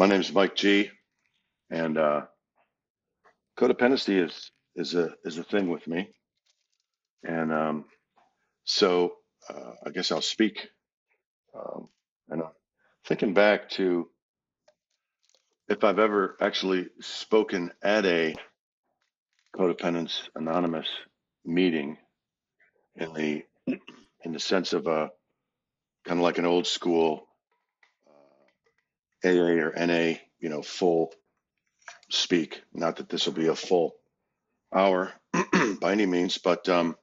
My name is Mike G, and uh, codependency is is a is a thing with me, and um, so uh, I guess I'll speak. Um, and I'm thinking back to if I've ever actually spoken at a Codependence Anonymous meeting in the in the sense of a kind of like an old school AA or NA, you know, full speak. Not that this will be a full hour by any means, but um,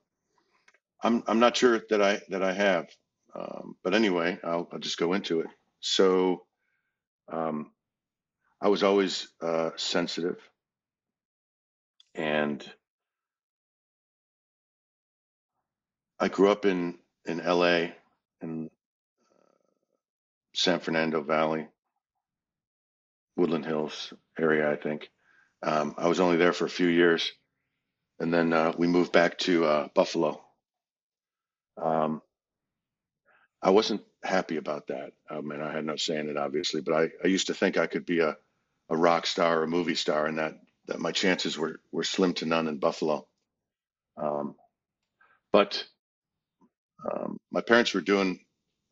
I'm I'm not sure that I that I have. Um, but anyway, I'll, I'll just go into it. So um, I was always uh, sensitive, and I grew up in in LA in San Fernando Valley, Woodland Hills area, I think. Um, I was only there for a few years, and then uh, we moved back to uh, Buffalo. Um, I wasn't happy about that. I mean, I had no say in it, obviously, but I, I used to think I could be a, a rock star or a movie star, and that, that my chances were, were slim to none in Buffalo. Um, but um, my parents were doing,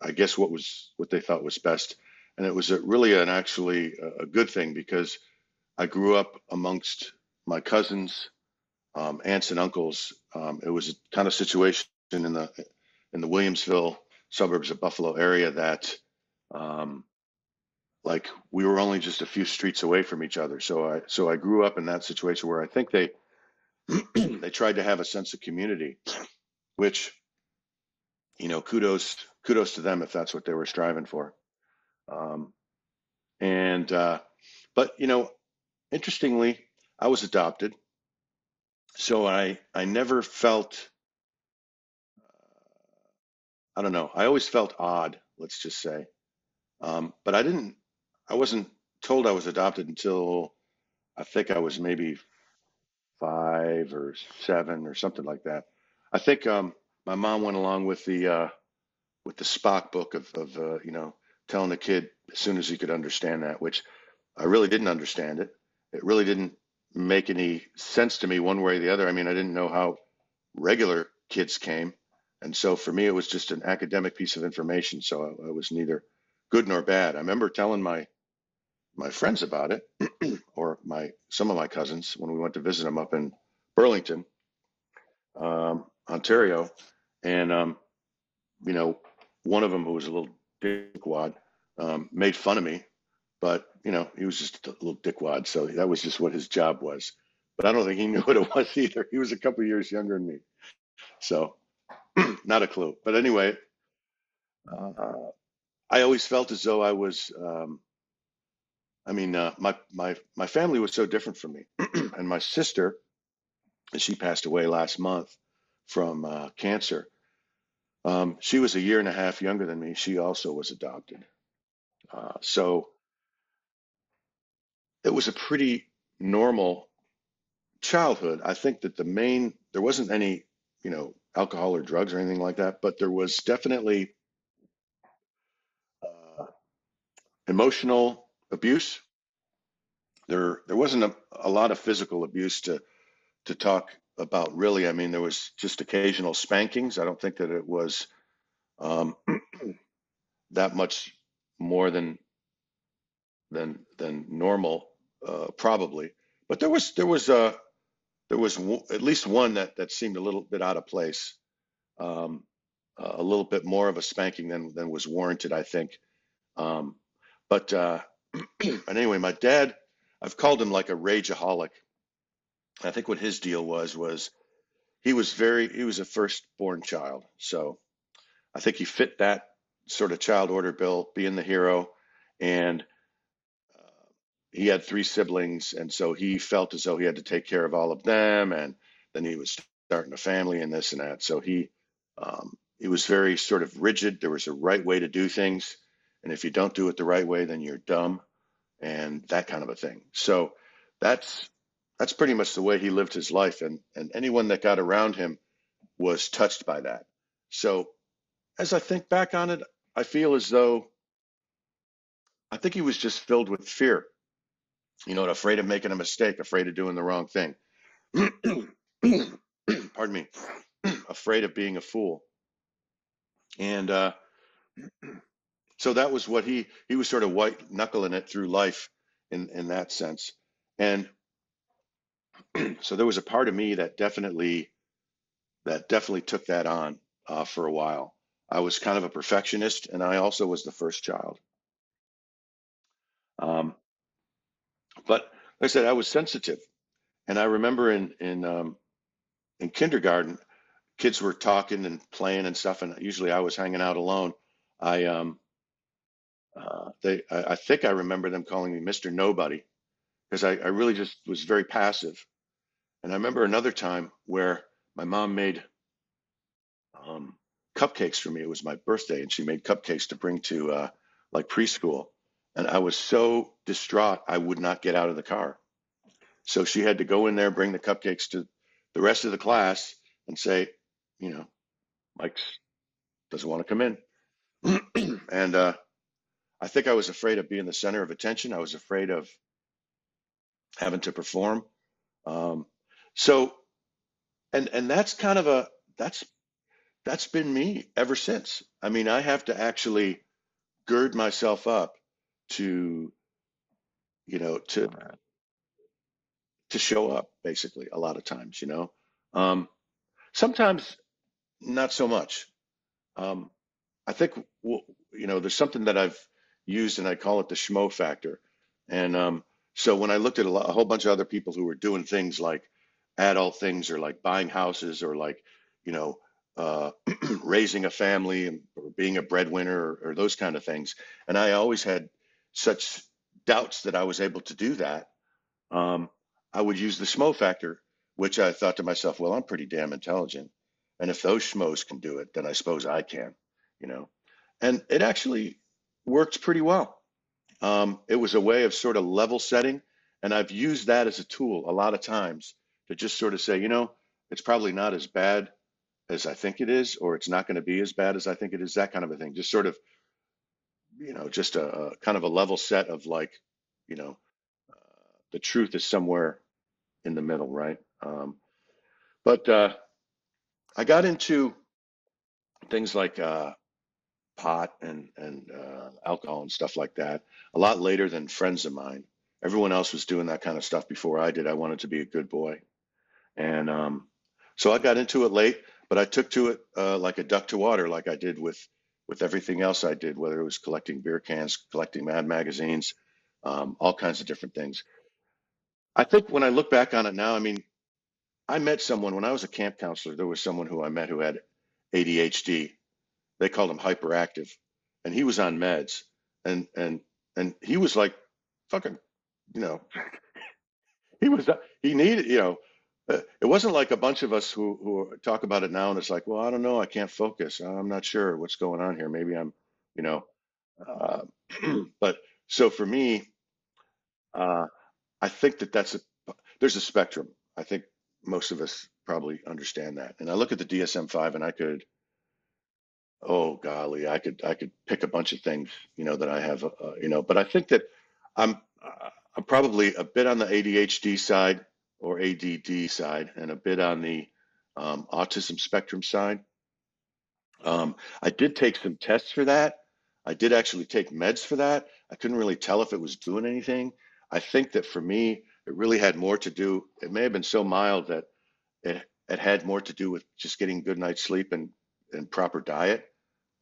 I guess, what was what they thought was best, and it was a, really an actually a, good thing because I grew up amongst my cousins, um, aunts and uncles. Um, it was a kind of situation in the in the Williamsville suburbs of Buffalo area that um, like we were only just a few streets away from each other. So I so I grew up in that situation where I think they they tried to have a sense of community, which you know kudos kudos to them if that's what they were striving for. Um, and uh, but you know interestingly, I was adopted, so I I never felt I don't know I always felt odd. Let's just say, um, but I didn't I wasn't told I was adopted until I think I was maybe five or seven or something like that. I think um, my mom went along with the uh, with the Spock book of, of uh, you know telling the kid as soon as he could understand that, which I really didn't understand it. It really didn't make any sense to me one way or the other. I mean, I didn't know how regular kids came, and so for me, it was just an academic piece of information. So I, I was neither good nor bad. I remember telling my my friends about it, or my some of my cousins when we went to visit them up in Burlington, um, Ontario, and um, you know, one of them who was a little dickwad um, made fun of me, but you know, he was just a little dickwad, so that was just what his job was. But I don't think he knew what it was either. He was a couple years younger than me, so not a clue. But anyway, uh, I always felt as though I was. Um, I mean, uh, my my my family was so different from me, and my sister, she passed away last month from uh, cancer. Um, she was a year and a half younger than me. She also was adopted, uh, so it was a pretty normal childhood. I think that the main there wasn't any, you know, alcohol or drugs or anything like that, but there was definitely uh, emotional abuse. There there wasn't a, a lot of physical abuse to to talk about really. I mean, there was just occasional spankings. I don't think that it was um, that much more than than than normal, uh, probably. But there was there was a there was w- at least one that that seemed a little bit out of place, um, uh, a little bit more of a spanking than than was warranted, I think. Um, but uh, but anyway, my dad, I've called him like a rageaholic. I think what his deal was was he was very he was a firstborn child, so I think he fit that sort of child order bill, being the hero, and uh, he had three siblings, and so he felt as though he had to take care of all of them, and then he was starting a family and this and that. So he um, he was very sort of rigid. There was a right way to do things, and if you don't do it the right way, then you're dumb, and that kind of a thing. So that's that's pretty much the way he lived his life, and and anyone that got around him was touched by that. So as I think back on it, I feel as though I think he was just filled with fear, you know, afraid of making a mistake, afraid of doing the wrong thing. Pardon me, afraid of being a fool. And uh, so that was what he he was sort of white knuckling it through life in in that sense. And so there was a part of me that definitely that definitely took that on uh, for a while. I was kind of a perfectionist, and I also was the first child. Um, but like I said, I was sensitive, and I remember in in um, in kindergarten, kids were talking and playing and stuff, and usually I was hanging out alone. I um uh, they I, I think I remember them calling me Mr. Nobody because I, I really just was very passive. And I remember another time where my mom made um, cupcakes for me. It was my birthday, and she made cupcakes to bring to uh, like preschool. And I was so distraught, I would not get out of the car. So she had to go in there, bring the cupcakes to the rest of the class, and say, you know, Mike doesn't want to come in. and uh, I think I was afraid of being the center of attention. I was afraid of having to perform. Um, so, and and that's kind of a that's that's been me ever since. I mean, I have to actually gird myself up to, you know, to to show up basically a lot of times, you know. Um, sometimes not so much. Um, I think you know, there's something that I've used and I call it the schmo factor. And um, so when I looked at a, lo- a whole bunch of other people who were doing things like adult things or like buying houses or like, you know, uh, raising a family and or being a breadwinner or, or those kind of things, and I always had such doubts that I was able to do that. Um, I would use the schmo factor, which I thought to myself, well, I'm pretty damn intelligent, and if those schmoes can do it, then I suppose I can, you know. And it actually worked pretty well. Um, it was a way of sort of level setting, and I've used that as a tool a lot of times to just sort of say, you know, it's probably not as bad as I think it is, or it's not going to be as bad as I think it is, that kind of a thing. Just sort of, you know, just a, a kind of a level set of like, you know, the truth is somewhere in the middle, right? Um, but uh, I got into things like uh, pot and and uh, alcohol and stuff like that a lot later than friends of mine. Everyone else was doing that kind of stuff before I did. I wanted to be a good boy, and um, so I got into it late. But I took to it uh, like a duck to water, like I did with with everything else I did, whether it was collecting beer cans, collecting Mad magazines, um, all kinds of different things. I think when I look back on it now, I mean, I met someone when I was a camp counselor. There was someone who I met who had ADHD. They called him hyperactive, and he was on meds, and and and he was like fucking, you know, he was he needed, you know. uh, It wasn't like a bunch of us who who talk about it now, and it's like, well, I don't know, I can't focus. I'm not sure what's going on here. Maybe I'm, you know, uh, but so for me, uh, I think that that's a there's a spectrum. I think most of us probably understand that. And I look at the DSM-5, and I could Oh golly, I could I could pick a bunch of things, you know, that I have, uh, uh, you know, but I think that I'm uh, I'm probably a bit on the ADHD side or ADD side, and a bit on the um, autism spectrum side. Um, I did take some tests for that. I did actually take meds for that. I couldn't really tell if it was doing anything. I think that for me, it really had more to do. It may have been so mild that it it had more to do with just getting good night's sleep and and proper diet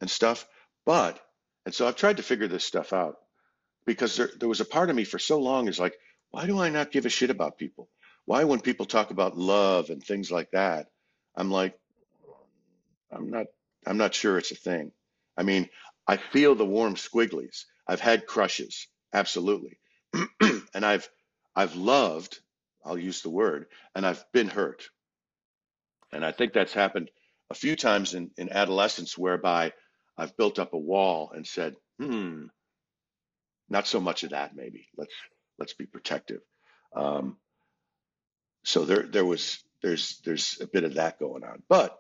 and stuff. But, and so I've tried to figure this stuff out because there, there was a part of me for so long is like, why do I not give a shit about people? Why, when people talk about love and things like that, I'm like, I'm not, I'm not sure it's a thing. I mean, I feel the warm squigglies. I've had crushes, absolutely. and I've, I've loved, I'll use the word, and I've been hurt. And I think that's happened a few times in, in adolescence whereby I've built up a wall and said, hmm, not so much of that maybe. Let's let's be protective. Um, so there there was there's there's a bit of that going on. But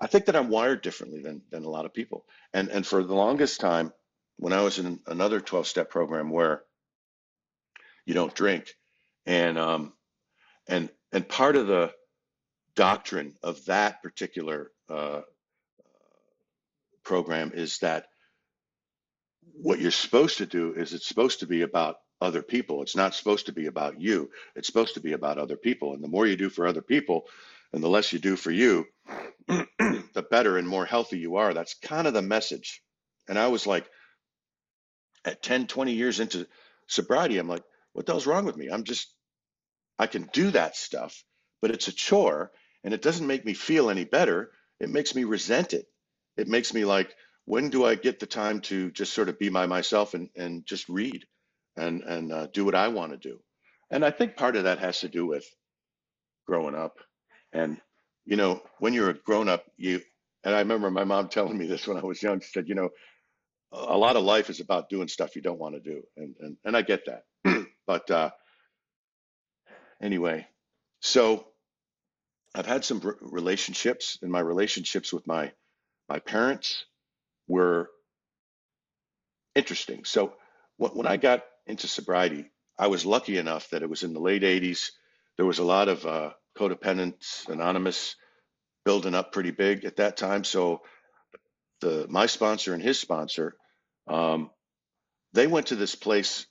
I think that I'm wired differently than than a lot of people. And and for the longest time, when I was in another 12 step program where you don't drink. And, um, and, and part of the doctrine of that particular uh, program is that what you're supposed to do is it's supposed to be about other people. It's not supposed to be about you. It's supposed to be about other people. And the more you do for other people and the less you do for you, the better and more healthy you are. That's kind of the message. And I was like, at 10, 20 years into sobriety, I'm like, what the hell's wrong with me? I'm just, I can do that stuff, but it's a chore and it doesn't make me feel any better. It makes me resent it. It makes me like, when do I get the time to just sort of be by myself and, and just read and, and uh, do what I want to do? And I think part of that has to do with growing up. And, you know, when you're a grown up, you, and I remember my mom telling me this when I was young. She said, you know, a lot of life is about doing stuff you don't want to do. And, and, and I get that. but uh, anyway, so I've had some relationships, and my relationships with my my parents were interesting. So when I got into sobriety, I was lucky enough that it was in the late 80s. There was a lot of uh, codependents, anonymous, building up pretty big at that time. So the my sponsor and his sponsor, um, they went to this place.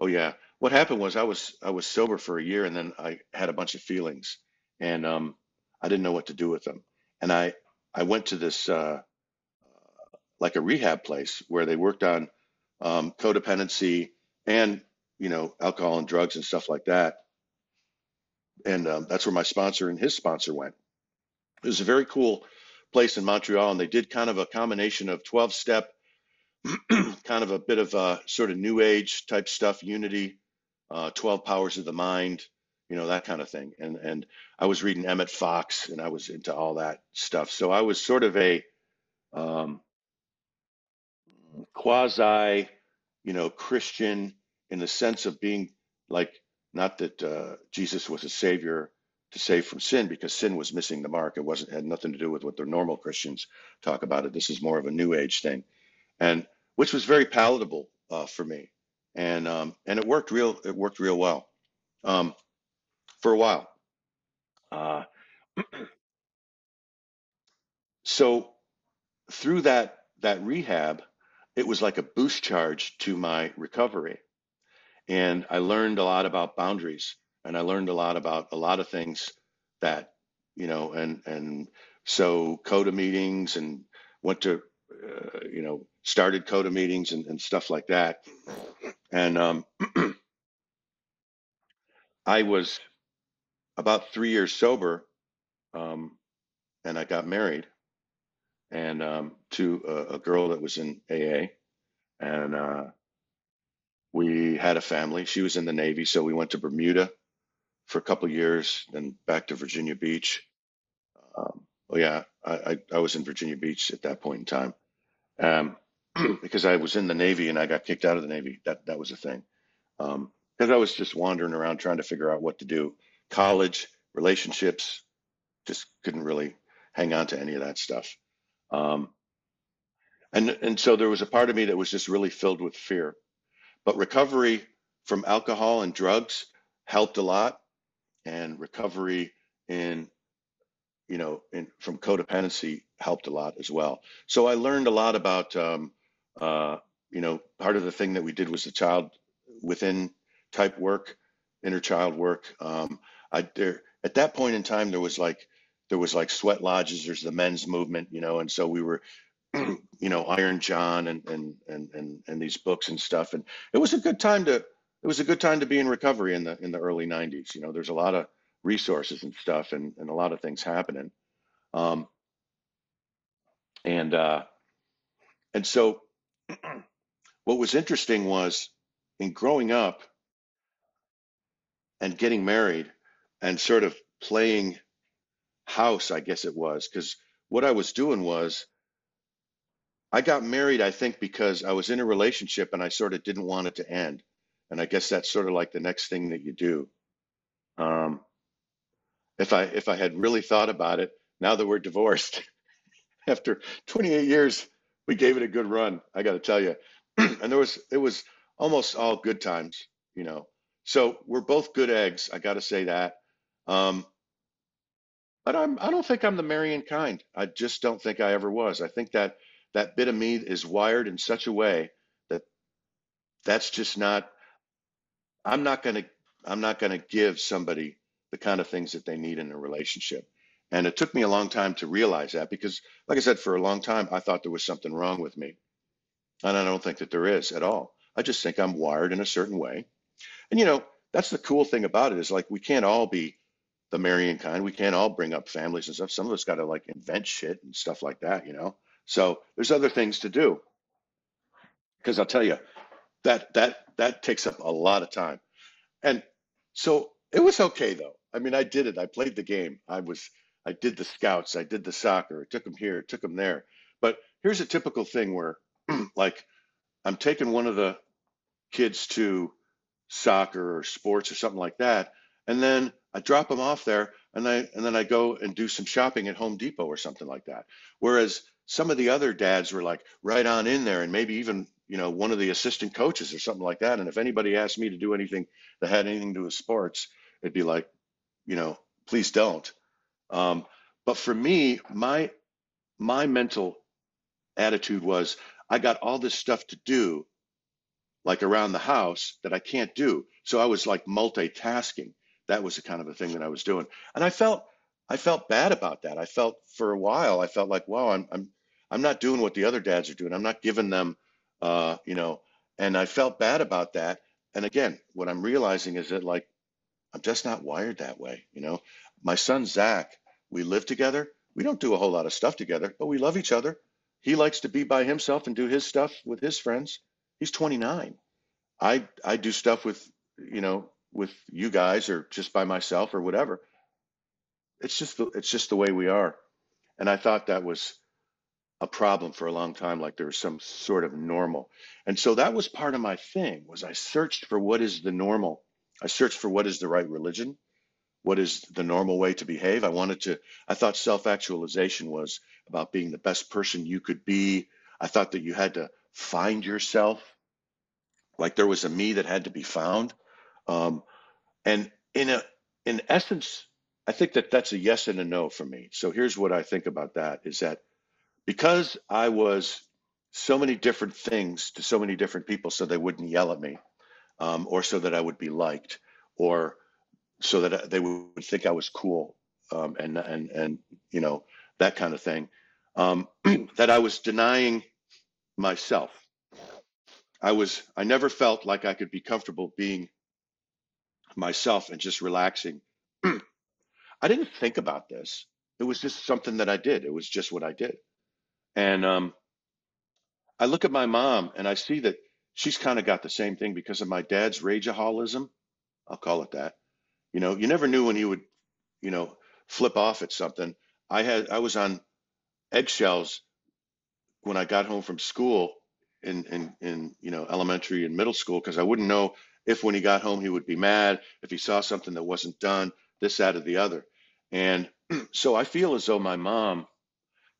Oh yeah, what happened was I was I was sober for a year and then I had a bunch of feelings and um, I didn't know what to do with them. And I I went to this uh, like a rehab place where they worked on um, codependency and you know alcohol and drugs and stuff like that. And um, that's where my sponsor and his sponsor went. It was a very cool place in Montreal, and they did kind of a combination of 12 step, kind of a bit of a sort of new age type stuff, unity, uh, 12 powers of the mind, you know, that kind of thing. And, and I was reading Emmett Fox and I was into all that stuff. So I was sort of a um, quasi, you know, Christian in the sense of being like, not that uh, Jesus was a savior to save from sin because sin was missing the mark. It wasn't had nothing to do with what the normal Christians talk about it. This is more of a new age thing, and which was very palatable uh, for me, and um, and it worked real. It worked real well um, for a while. Uh, so through that that rehab, it was like a boost charge to my recovery, and I learned a lot about boundaries and I learned a lot about a lot of things that you know and and so coda meetings and went to uh, you know started coda meetings and, and stuff like that and um, I was about three years sober um, and I got married and um, to a, a, girl that was in AA and uh, we had a family she was in the Navy so we went to Bermuda for a couple years, then back to Virginia Beach. Um, oh yeah, I, I, I was in Virginia Beach at that point in time um, because I was in the Navy and I got kicked out of the Navy. That that was a thing because um, I was just wandering around trying to figure out what to do. College, relationships, just couldn't really hang on to any of that stuff. Um, and and so there was a part of me that was just really filled with fear. But recovery from alcohol and drugs helped a lot and recovery in you know in, from codependency helped a lot as well so i learned a lot about um, uh, you know part of the thing that we did was the child within type work inner child work. Um, i there at that point in time there was like there was like sweat lodges there's the men's movement you know and so we were you know iron john and and and and, and these books and stuff. And it was a good time to it was a good time to be in recovery in the in the early 90s you know there's a lot of resources and stuff and, and a lot of things happening. Um, and uh, and so what was interesting was in growing up and getting married and sort of playing house i guess it was because what i was doing was i got married i think because i was in a relationship and i sort of didn't want it to end and I guess that's sort of like the next thing that you do. Um, if I if I had really thought about it, now that we're divorced, after 28 years, we gave it a good run. I got to tell you, and there was it was almost all good times, you know. So we're both good eggs. I got to say that. Um, but I'm I don't think I'm the marrying kind. I just don't think I ever was. I think that that bit of me is wired in such a way that that's just not. I'm not going to I'm not going to give somebody the kind of things that they need in a relationship. And it took me a long time to realize that because, like I said, for a long time, I thought there was something wrong with me. And I don't think that there is at all. I just think I'm wired in a certain way. And, you know, that's the cool thing about it is like we can't all be the marrying kind. We can't all bring up families and stuff. Some of us got to like invent shit and stuff like that, you know? So there's other things to do. Because I'll tell you, that that that takes up a lot of time. And so it was okay though. I mean, I did it. I played the game. I was I did the scouts. I did the soccer. I took them here, took them there. But here's a typical thing where like I'm taking one of the kids to soccer or sports or something like that, and then I drop them off there, and I and then I go and do some shopping at Home Depot or something like that. Whereas some of the other dads were like right on in there, and maybe even you know one of the assistant coaches or something like that. And if anybody asked me to do anything that had anything to do with sports, it'd be like, you know, please don't. Um, but for me, my my mental attitude was I got all this stuff to do, like around the house, that I can't do. So I was like multitasking. That was the kind of a thing that I was doing, and I felt I felt bad about that. I felt for a while I felt like, wow, I'm I'm I'm not doing what the other dads are doing. I'm not giving them, uh, you know, and I felt bad about that. And again, what I'm realizing is that like I'm just not wired that way. You know, my son Zach, we live together. We don't do a whole lot of stuff together, but we love each other. He likes to be by himself and do his stuff with his friends. He's 29. I I do stuff with you know with you guys or just by myself or whatever. It's just the, it's just the way we are. And I thought that was a problem for a long time, like there was some sort of normal. And so that was part of my thing was I searched for what is the normal. I searched for what is the right religion, what is the normal way to behave. I wanted to, I thought self actualization was about being the best person you could be. I thought that you had to find yourself, like there was a me that had to be found. Um, and in a, in essence, I think that that's a yes and a no for me. So here's what I think about that is that because I was so many different things to so many different people so they wouldn't yell at me um, or so that I would be liked or so that they would think I was cool um, and and and you know that kind of thing um, that I was denying myself. I was I never felt like I could be comfortable being myself and just relaxing. I didn't think about this. It was just something that I did. It was just what I did. And um, I look at my mom and I see that she's kind of got the same thing because of my dad's rageaholism. I'll call it that. You know, you never knew when he would, you know, flip off at something. I had I was on eggshells when I got home from school in in in you know elementary and middle school because I wouldn't know if when he got home he would be mad if he saw something that wasn't done this that or the other. And so I feel as though my mom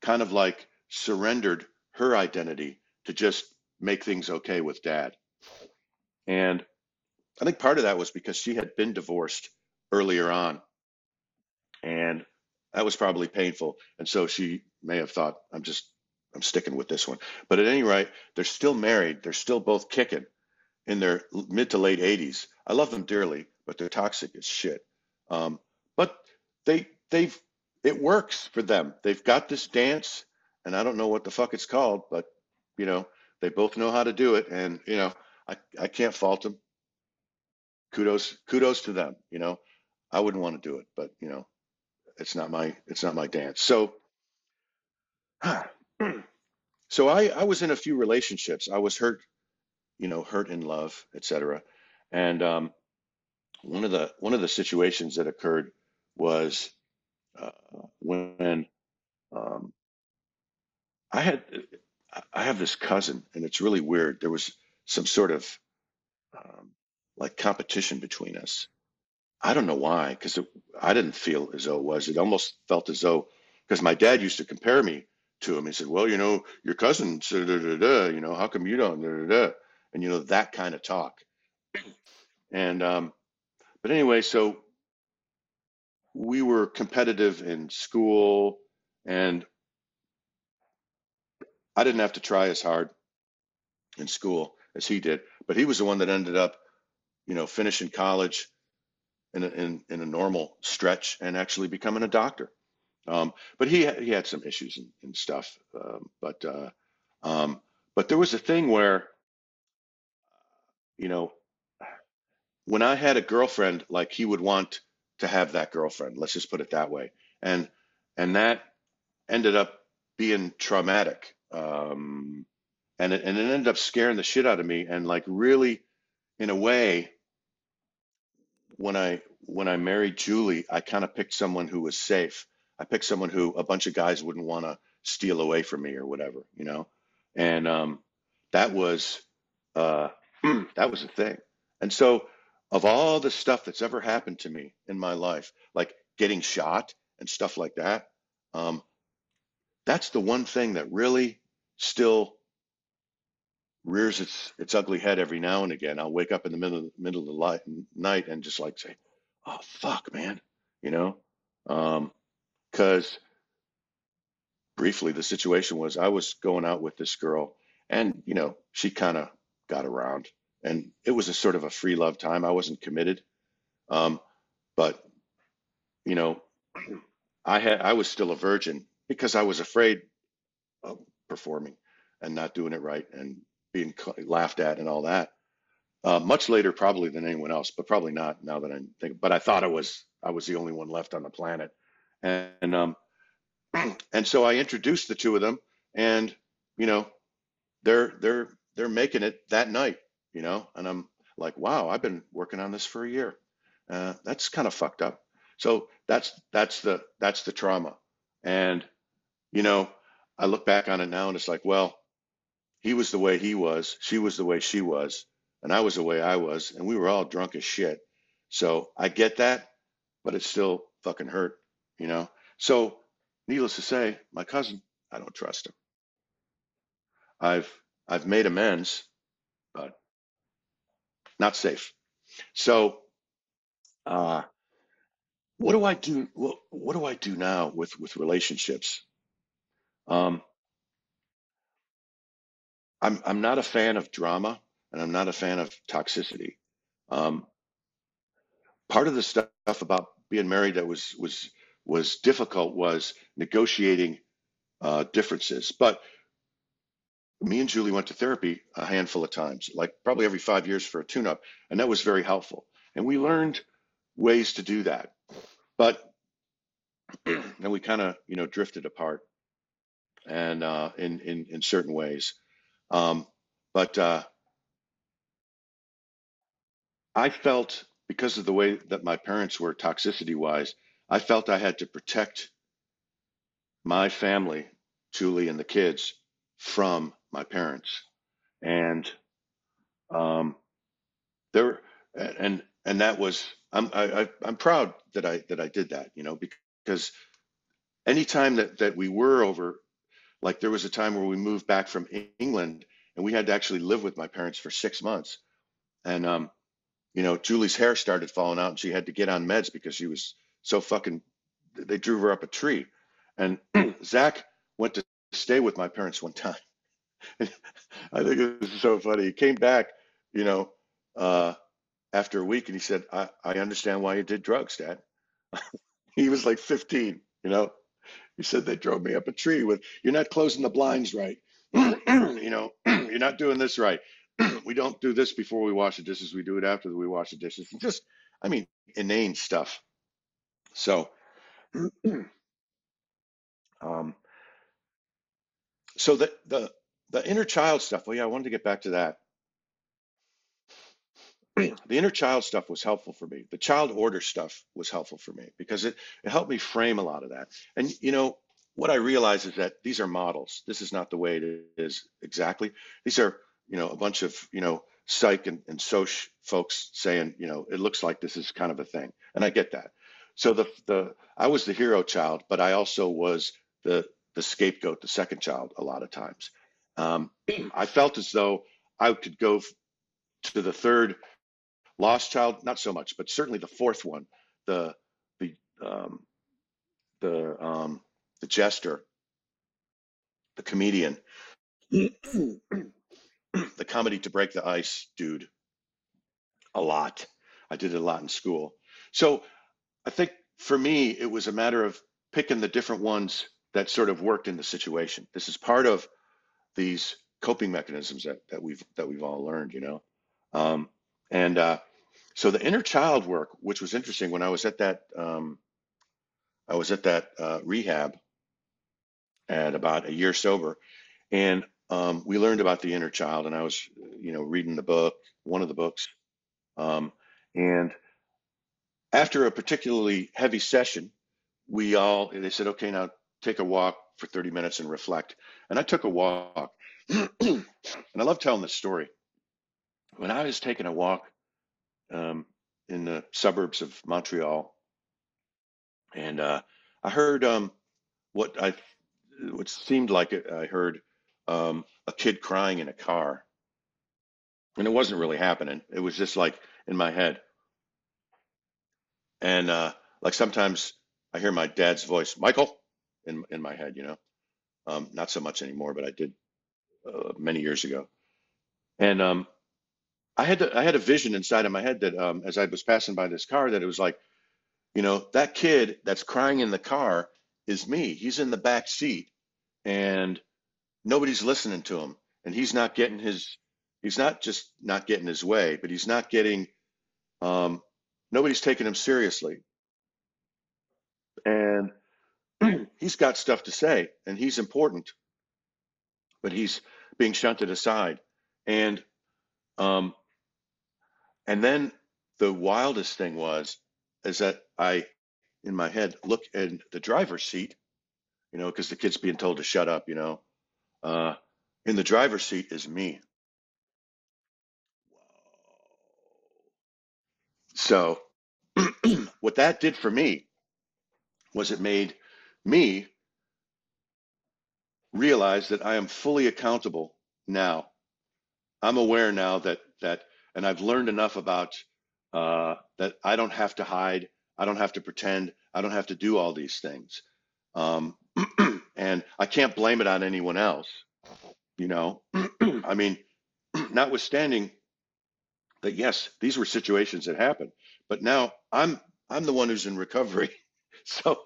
kind of like surrendered her identity to just make things okay with dad. And I think part of that was because she had been divorced earlier on. And that was probably painful. And so she may have thought I'm just I'm sticking with this one. But at any rate they're still married. They're still both kicking in their mid to late 80s I love them dearly but they're toxic as shit. Um, but they they've it works for them. They've got this dance and I don't know what the fuck it's called but you know they both know how to do it and you know I, I can't fault them. Kudos kudos to them you know. I wouldn't want to do it but you know it's not my it's not my dance. So so I, I was in a few relationships. I was hurt, you know, hurt in love, etc. And um, one of the one of the situations that occurred was uh, when um, I had I have this cousin, and it's really weird. There was some sort of um, like competition between us. I don't know why, because I didn't feel as though it was. It almost felt as though because my dad used to compare me to him. He said, "Well, you know, your cousin, da, da, da, you know, how come you don't?" Da, da, da. And you know that kind of talk. And um, but anyway, so we were competitive in school, and I didn't have to try as hard in school as he did. But he was the one that ended up, you know, finishing college in a, in, in a normal stretch and actually becoming a doctor. Um, but he he had some issues and, and stuff. Um, but uh, um, but there was a thing where you know when I had a girlfriend, like he would want to have that girlfriend. Let's just put it that way. And and that ended up being traumatic. Um, and it, and it ended up scaring the shit out of me. And like really, in a way, when I when I married Julie, I kind of picked someone who was safe. I picked someone who a bunch of guys wouldn't want to steal away from me or whatever, you know. And um, that was uh, that was a thing. And so, of all the stuff that's ever happened to me in my life, like getting shot and stuff like that, um, that's the one thing that really still rears its its ugly head every now and again. I'll wake up in the middle middle of the light, night and just like say, "Oh fuck, man," you know, because briefly the situation was I was going out with this girl, and you know she kind of got around, and it was a sort of a free love time. I wasn't committed, um, but you know, I had I was still a virgin because I was afraid of performing and not doing it right and being laughed at and all that. Uh, much later, probably than anyone else, but probably not now that I'm thinking. But I thought I was I was the only one left on the planet, and, um, and so I introduced the two of them, and you know, they're they're they're making it that night, you know, and I'm like, wow, I've been working on this for a year. Uh, that's kind of fucked up. So that's that's the that's the trauma, and you know, I look back on it now, and it's like, well, he was the way he was, she was the way she was, and I was the way I was, and we were all drunk as shit. So I get that, but it still fucking hurt, you know. So needless to say, my cousin, I don't trust him. I've I've made amends, but not safe. So uh, what do I do? What, what do I do now with with relationships? Um, I'm I'm not a fan of drama, and I'm not a fan of toxicity. Um, part of the stuff about being married that was was was difficult was negotiating uh, differences. But me and Julie went to therapy a handful of times, like probably every five years for a tune-up, and that was very helpful. And we learned ways to do that. But then we kind of you know drifted apart, and uh, in in in certain ways. Um, but uh, I felt because of the way that my parents were toxicity wise, I felt I had to protect my family, Julie and the kids, from my parents. And um, there, and and that was I'm I, I, I'm proud that I that I did that, you know, because anytime that that we were over, like there was a time where we moved back from England and we had to actually live with my parents for six months, and um, you know, Julie's hair started falling out and she had to get on meds because she was so fucking, they drew her up a tree. And Zach went to stay with my parents one time. I think it was so funny. He came back, you know, uh, after a week and he said, I, I understand why you did drugs, Dad. he was like 15, you know. He said they drove me up a tree with, you're not closing the blinds right. you know, you're not doing this right. we don't do this before we wash the dishes. We do it after we wash the dishes. Just, I mean, inane stuff. So, um, so the the the inner child stuff. Well, yeah, I wanted to get back to that. the inner child stuff was helpful for me. The child order stuff was helpful for me because it, it helped me frame a lot of that. And you know, what I realize is that these are models. This is not the way it is exactly. These are you know, a bunch of, you know, psych and, and soc folks saying, you know, it looks like this is kind of a thing. And I get that. So the the I was the hero child, but I also was the the scapegoat, the second child, a lot of times. Um, I felt as though I could go to the third lost child, not so much, but certainly the fourth one, the the um, the um, the jester, the comedian, the comedy to break the ice dude, a lot. I did it a lot in school. So I think for me, it was a matter of picking the different ones that sort of worked in the situation. This is part of these coping mechanisms that, that we've that we've all learned, you know. Um, and uh, so the inner child work, which was interesting when I was at that um, I was at that uh, rehab at about a year sober, and um, we learned about the inner child, and I was you know reading the book, one of the books, um, and after a particularly heavy session, we all they said, okay, now take a walk for 30 minutes and reflect. And I took a walk, and I love telling this story. When I was taking a walk um, in the suburbs of Montreal, and uh, I heard um, what I what seemed like I heard um, a kid crying in a car, and it wasn't really happening. It was just like in my head, and uh, like sometimes I hear my dad's voice, Michael, in in my head, you know. Um, not so much anymore, but I did uh, many years ago. And um, I had to, I had a vision inside of my head that um, as I was passing by this car, that it was like, you know, that kid that's crying in the car is me. He's in the back seat, and nobody's listening to him, and he's not getting his. He's not just not getting his way, but he's not getting. Um, nobody's taking him seriously, and he's got stuff to say, and he's important, but he's being shunted aside, and um, and then the wildest thing was is that I, in my head, look in the driver's seat, you know, because the kid's being told to shut up, you know. Uh, in the driver's seat is me. So, what that did for me was it made me realize that I am fully accountable now. I'm aware now that that, and I've learned enough about uh, that I don't have to hide, I don't have to pretend, I don't have to do all these things, um, and I can't blame it on anyone else. You know, I mean, notwithstanding that, yes, these were situations that happened, but now I'm I'm the one who's in recovery, so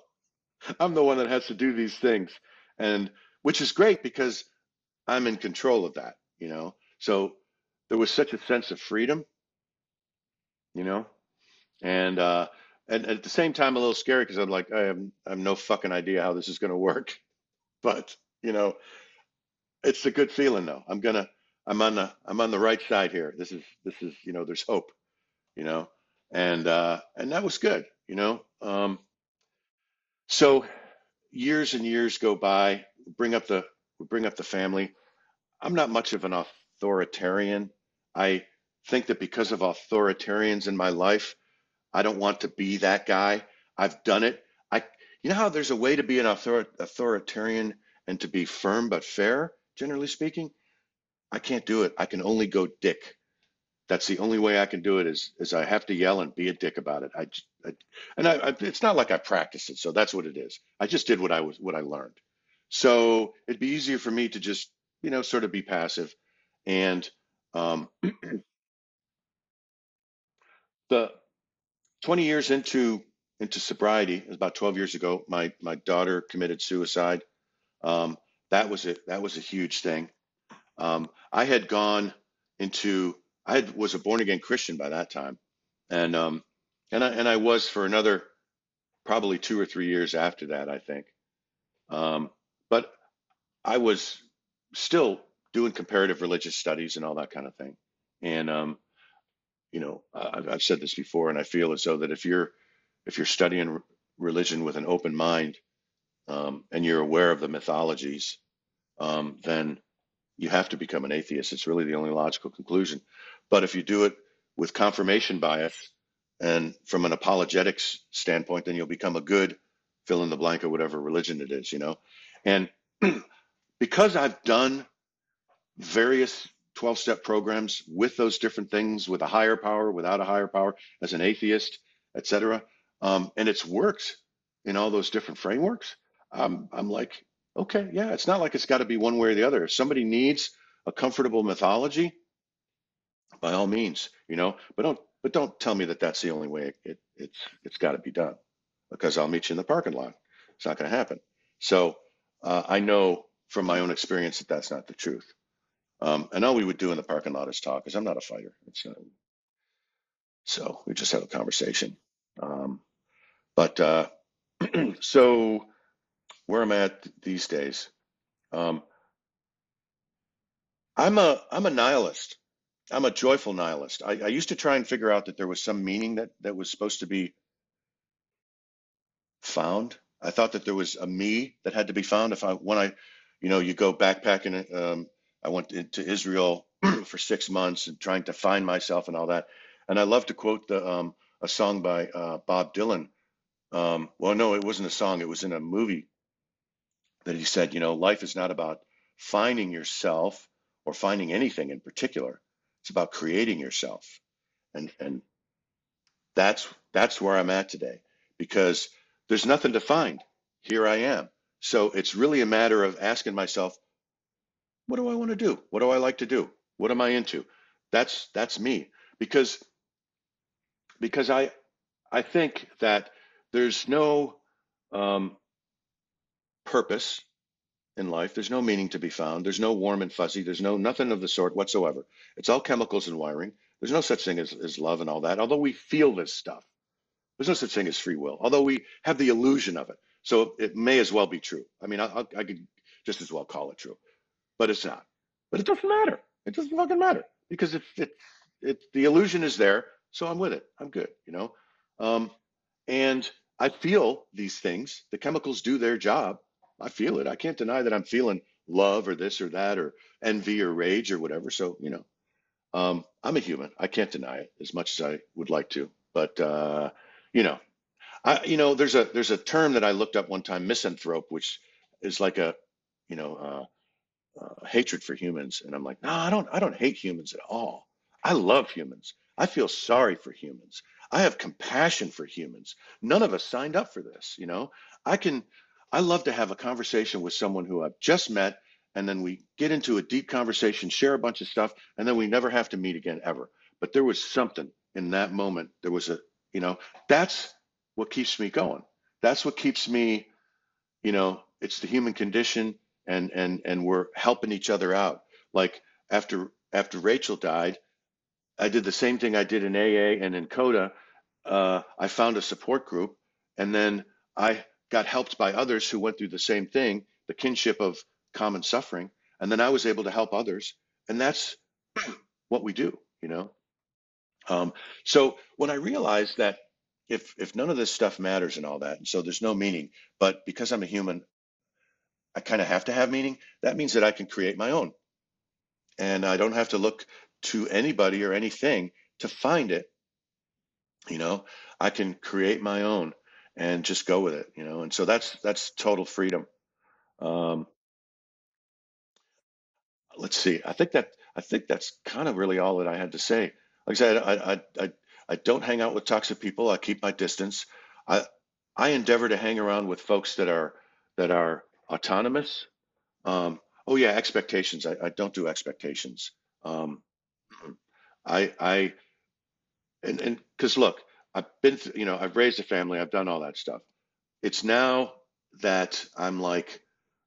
I'm the one that has to do these things, and which is great because I'm in control of that, you know. So there was such a sense of freedom, you know, and uh, and at the same time a little scary because I'm like I have I have no fucking idea how this is going to work, but you know, it's a good feeling though. I'm gonna I'm on the I'm on the right side here. This is this is you know there's hope, you know, and uh, and that was good, you know. Um, so years and years go by. Bring up the bring up the family. I'm not much of an authoritarian. I think that because of authoritarians in my life, I don't want to be that guy. I've done it. I, you know how there's a way to be an author, authoritarian and to be firm but fair, generally speaking. I can't do it. I can only go dick. That's the only way I can do it. Is is I have to yell and be a dick about it. I, I and I, I, it's not like I practiced it, so that's what it is. I just did what I was what I learned. So it'd be easier for me to just you know sort of be passive. And um, the 20 years into into sobriety, about 12 years ago. My my daughter committed suicide. Um, that was it. That was a huge thing. Um, I had gone into I had, was a born again Christian by that time, and um, and I and I was for another probably two or three years after that, I think. Um, but I was still doing comparative religious studies and all that kind of thing, and um, you know, I've, I've said this before, and I feel as though that if you're if you're studying religion with an open mind um, and you're aware of the mythologies, um, then you have to become an atheist. It's really the only logical conclusion. But if you do it with confirmation bias and from an apologetics standpoint, then you'll become a good fill in the blank of whatever religion it is, you know. And because I've done various 12 step programs with those different things, with a higher power, without a higher power, as an atheist, etc. Um, and it's worked in all those different frameworks. Um, I'm like, okay, yeah, it's not like it's got to be one way or the other. If somebody needs a comfortable mythology, by all means, you know, but don't but don't tell me that that's the only way it, it it's it's got to be done because I'll meet you in the parking lot. It's not going to happen. So uh, I know from my own experience that that's not the truth. Um, and all we would do in the parking lot is talk, because I'm not a fighter. Not, so we just have a conversation. Um, but uh, so where am I'm at these days, um, I'm a I'm a nihilist. I'm a joyful nihilist. I, I used to try and figure out that there was some meaning that that was supposed to be found. I thought that there was a me that had to be found. If I when I, you know, you go backpacking. Um, I went to Israel for six months and trying to find myself and all that. And I love to quote the um, a song by uh, Bob Dylan. Um, well, no, it wasn't a song. It was in a movie that he said, you know, life is not about finding yourself or finding anything in particular. It's about creating yourself. And and that's that's where I'm at today because there's nothing to find. Here I am. So it's really a matter of asking myself, what do I want to do? What do I like to do? What am I into? That's that's me because because I I think that there's no um, purpose in life. There's no meaning to be found. There's no warm and fuzzy. There's no nothing of the sort whatsoever. It's all chemicals and wiring. There's no such thing as, as love and all that. Although we feel this stuff, there's no such thing as free will. Although we have the illusion of it, so it may as well be true. I mean, I, I, could just as well call it true, but it's not. But it doesn't matter. It doesn't fucking matter because if it, it the illusion is there, so I'm with it. I'm good. You know, um, and I feel these things. The chemicals do their job. I feel it. I can't deny that I'm feeling love or this or that or envy or rage or whatever. So you know, um, I'm a human. I can't deny it as much as I would like to. But uh, you know, I you know there's a there's a term that I looked up one time, misanthrope, which is like a you know uh, uh, hatred for humans, and I'm like, no, I don't I don't hate humans at all. I love humans. I feel sorry for humans. I have compassion for humans. None of us signed up for this, you know. I can I love to have a conversation with someone who I've just met and then we get into a deep conversation, share a bunch of stuff, and then we never have to meet again ever. But there was something in that moment. There was a you know, that's what keeps me going. That's what keeps me, you know, it's the human condition and and and we're helping each other out. Like after after Rachel died, I did the same thing I did in AA and in CODA. Uh, I found a support group and then I got helped by others who went through the same thing, the kinship of common suffering. And then I was able to help others. And that's what we do, you know? Um, so when I realized that if if none of this stuff matters and all that, and so there's no meaning, but because I'm a human, I kind of have to have meaning. That means that I can create my own, and I don't have to look to anybody or anything to find it. You know, I can create my own and just go with it. You know, and so that's that's total freedom. Um, let's see. I think that I think that's kind of really all that I had to say. Like I said, I, I, I, I don't hang out with toxic people. I keep my distance. I, I endeavor to hang around with folks that are that are autonomous. Um, oh yeah, expectations. I, I don't do expectations. Um, I, I, and and because look, I've been, you know, I've raised a family. I've done all that stuff. It's now that I'm like,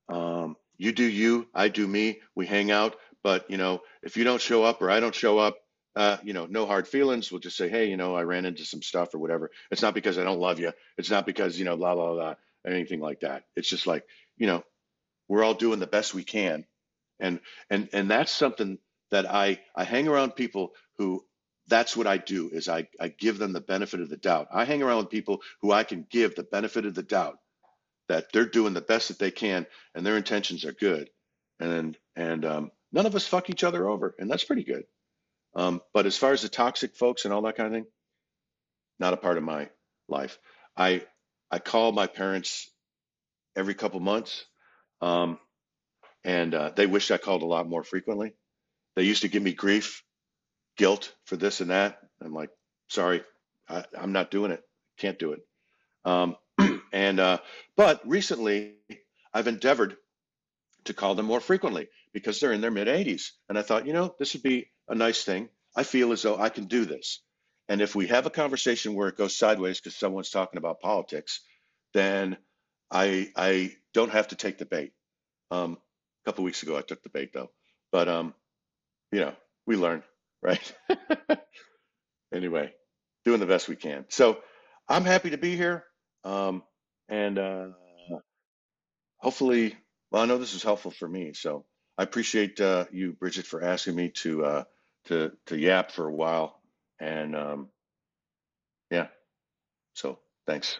um, you do you, I do me. We hang out, but you know, if you don't show up or I don't show up, uh, you know, no hard feelings. We'll just say, hey, you know, I ran into some stuff or whatever. It's not because I don't love you. It's not because, you know, blah, blah, blah, anything like that. It's just like, you know, we're all doing the best we can. And and and that's something that I I hang around people who that's what I do is I, I give them the benefit of the doubt. I hang around with people who I can give the benefit of the doubt that they're doing the best that they can and their intentions are good. And and um, none of us fuck each other over, and that's pretty good. Um, but as far as the toxic folks and all that kind of thing, not a part of my life. I I call my parents every couple months. Um, and uh, they wish I called a lot more frequently. They used to give me grief, guilt for this and that. I'm like, sorry, I, I'm not doing it. Can't do it. Um, and uh, but recently, I've endeavored to call them more frequently because they're in their mid 80s, and I thought, you know, this would be a nice thing. I feel as though I can do this. And if we have a conversation where it goes sideways because someone's talking about politics, then I I don't have to take the bait. Um, a couple weeks ago, I took the bait though, but um, you know, we learn, right? anyway, doing the best we can. So I'm happy to be here, um, and uh, hopefully, well, I know this is helpful for me. So I appreciate uh, you, Bridget, for asking me to uh, to to yap for a while, and um, yeah. So thanks.